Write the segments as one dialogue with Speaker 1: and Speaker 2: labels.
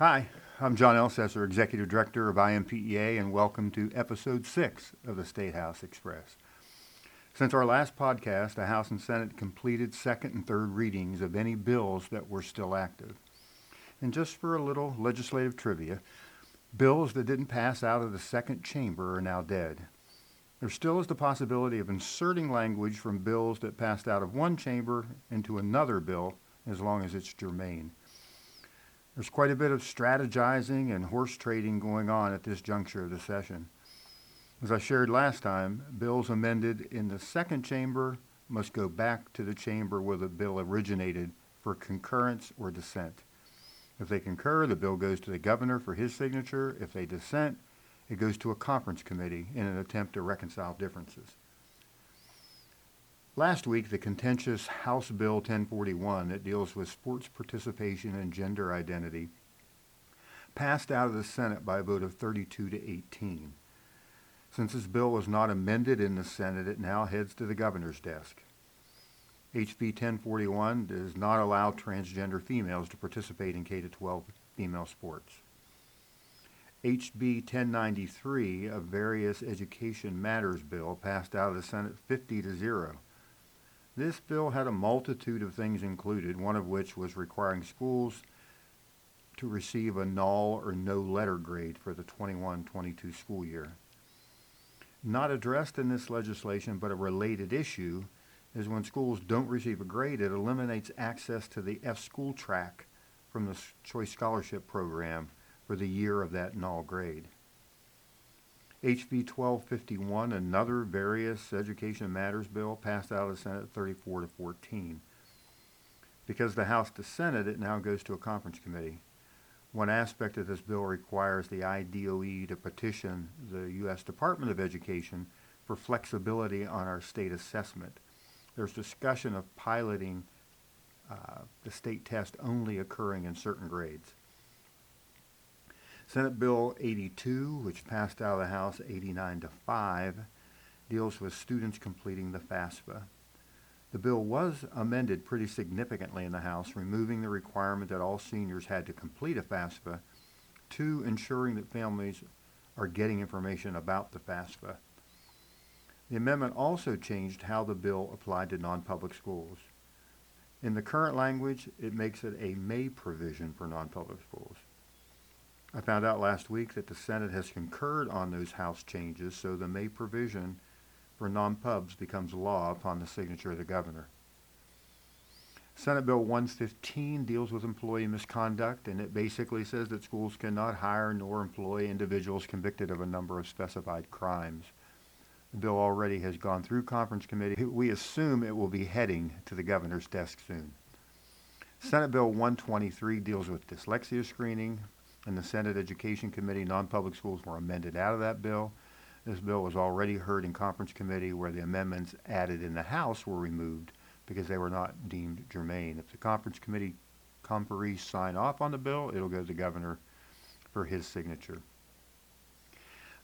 Speaker 1: Hi, I'm John Elcesser, Executive Director of INPEA, and welcome to Episode 6 of the State House Express. Since our last podcast, the House and Senate completed second and third readings of any bills that were still active. And just for a little legislative trivia, bills that didn't pass out of the second chamber are now dead. There still is the possibility of inserting language from bills that passed out of one chamber into another bill as long as it's germane. There's quite a bit of strategizing and horse trading going on at this juncture of the session. As I shared last time, bills amended in the second chamber must go back to the chamber where the bill originated for concurrence or dissent. If they concur, the bill goes to the governor for his signature. If they dissent, it goes to a conference committee in an attempt to reconcile differences. Last week, the contentious House Bill 1041 that deals with sports participation and gender identity passed out of the Senate by a vote of 32 to 18. Since this bill was not amended in the Senate, it now heads to the governor's desk. HB 1041 does not allow transgender females to participate in K-12 female sports. HB 1093, a various education matters bill, passed out of the Senate 50 to 0. This bill had a multitude of things included, one of which was requiring schools to receive a null or no letter grade for the 21-22 school year. Not addressed in this legislation, but a related issue, is when schools don't receive a grade, it eliminates access to the F-school track from the Choice Scholarship Program for the year of that null grade. HB 1251, another various education matters bill, passed out of the Senate 34 to 14. Because the House dissented, it now goes to a conference committee. One aspect of this bill requires the IDOE to petition the U.S. Department of Education for flexibility on our state assessment. There's discussion of piloting uh, the state test only occurring in certain grades. Senate Bill 82, which passed out of the House 89 to 5, deals with students completing the FAFSA. The bill was amended pretty significantly in the House, removing the requirement that all seniors had to complete a FAFSA to ensuring that families are getting information about the FAFSA. The amendment also changed how the bill applied to non-public schools. In the current language, it makes it a may provision for non-public schools. I found out last week that the Senate has concurred on those House changes, so the may provision for non-pubs becomes law upon the signature of the governor. Senate Bill 115 deals with employee misconduct, and it basically says that schools cannot hire nor employ individuals convicted of a number of specified crimes. The bill already has gone through conference committee. We assume it will be heading to the governor's desk soon. Senate Bill 123 deals with dyslexia screening, and the Senate Education Committee non-public schools were amended out of that bill. This bill was already heard in conference committee where the amendments added in the House were removed because they were not deemed germane. If the conference committee conferees sign off on the bill, it'll go to the governor for his signature.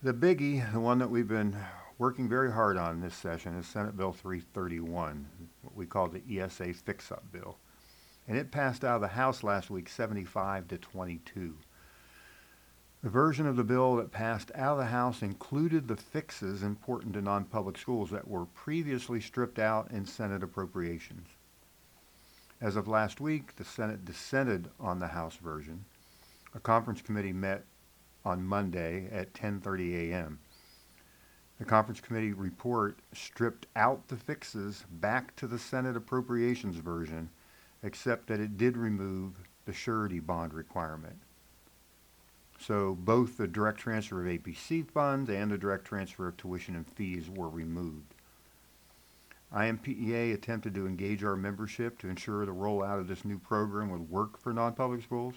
Speaker 1: The biggie, the one that we've been working very hard on this session, is Senate Bill 331, what we call the ESA fix-up bill. And it passed out of the House last week 75 to 22. The version of the bill that passed out of the House included the fixes important to non-public schools that were previously stripped out in Senate appropriations. As of last week, the Senate dissented on the House version. A conference committee met on Monday at 10:30 a.m. The conference committee report stripped out the fixes back to the Senate appropriations version, except that it did remove the surety bond requirement. So both the direct transfer of APC funds and the direct transfer of tuition and fees were removed. INPEA attempted to engage our membership to ensure the rollout of this new program would work for non-public schools.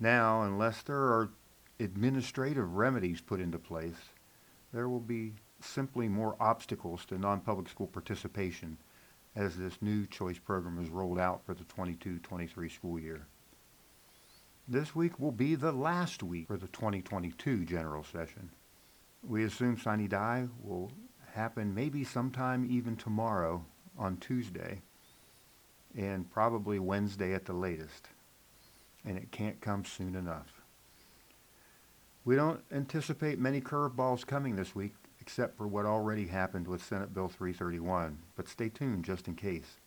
Speaker 1: Now, unless there are administrative remedies put into place, there will be simply more obstacles to non-public school participation as this new choice program is rolled out for the 22-23 school year. This week will be the last week for the 2022 general session. We assume sine die will happen maybe sometime even tomorrow on Tuesday and probably Wednesday at the latest. and it can't come soon enough. We don't anticipate many curveballs coming this week, except for what already happened with Senate Bill 331, but stay tuned just in case.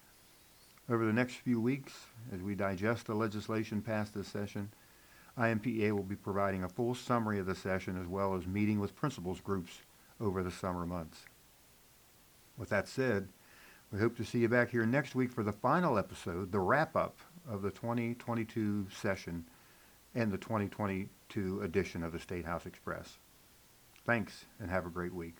Speaker 1: Over the next few weeks, as we digest the legislation passed this session, IMPA will be providing a full summary of the session as well as meeting with principals groups over the summer months. With that said, we hope to see you back here next week for the final episode, the wrap-up of the 2022 session and the 2022 edition of the State House Express. Thanks, and have a great week.